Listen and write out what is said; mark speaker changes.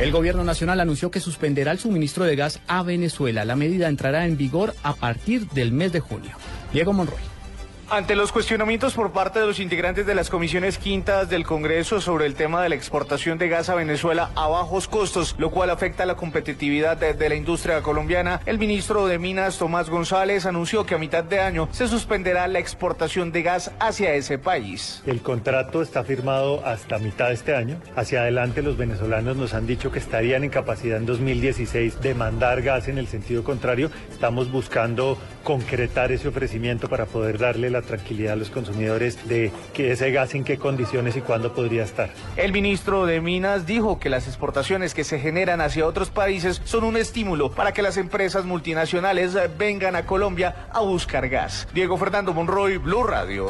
Speaker 1: El gobierno nacional anunció que suspenderá el suministro de gas a Venezuela. La medida entrará en vigor a partir del mes de junio. Diego Monroy.
Speaker 2: Ante los cuestionamientos por parte de los integrantes de las comisiones quintas del Congreso sobre el tema de la exportación de gas a Venezuela a bajos costos, lo cual afecta la competitividad de, de, la industria colombiana, el ministro de Minas, Tomás González, anunció que a mitad de año se suspenderá la exportación de gas hacia ese país.
Speaker 3: El contrato está firmado hasta mitad de este año. Hacia adelante los venezolanos nos han dicho que estarían en capacidad en 2016 de mandar gas en el sentido contrario. Estamos buscando concretar ese ofrecimiento para poder darle la tranquilidad a los consumidores de que ese gas en qué condiciones y cuándo podría estar.
Speaker 2: El ministro de Minas dijo que las exportaciones que se generan hacia otros países son un estímulo para que las empresas multinacionales vengan a Colombia a buscar gas. Diego Fernando Monroy, Blue Radio.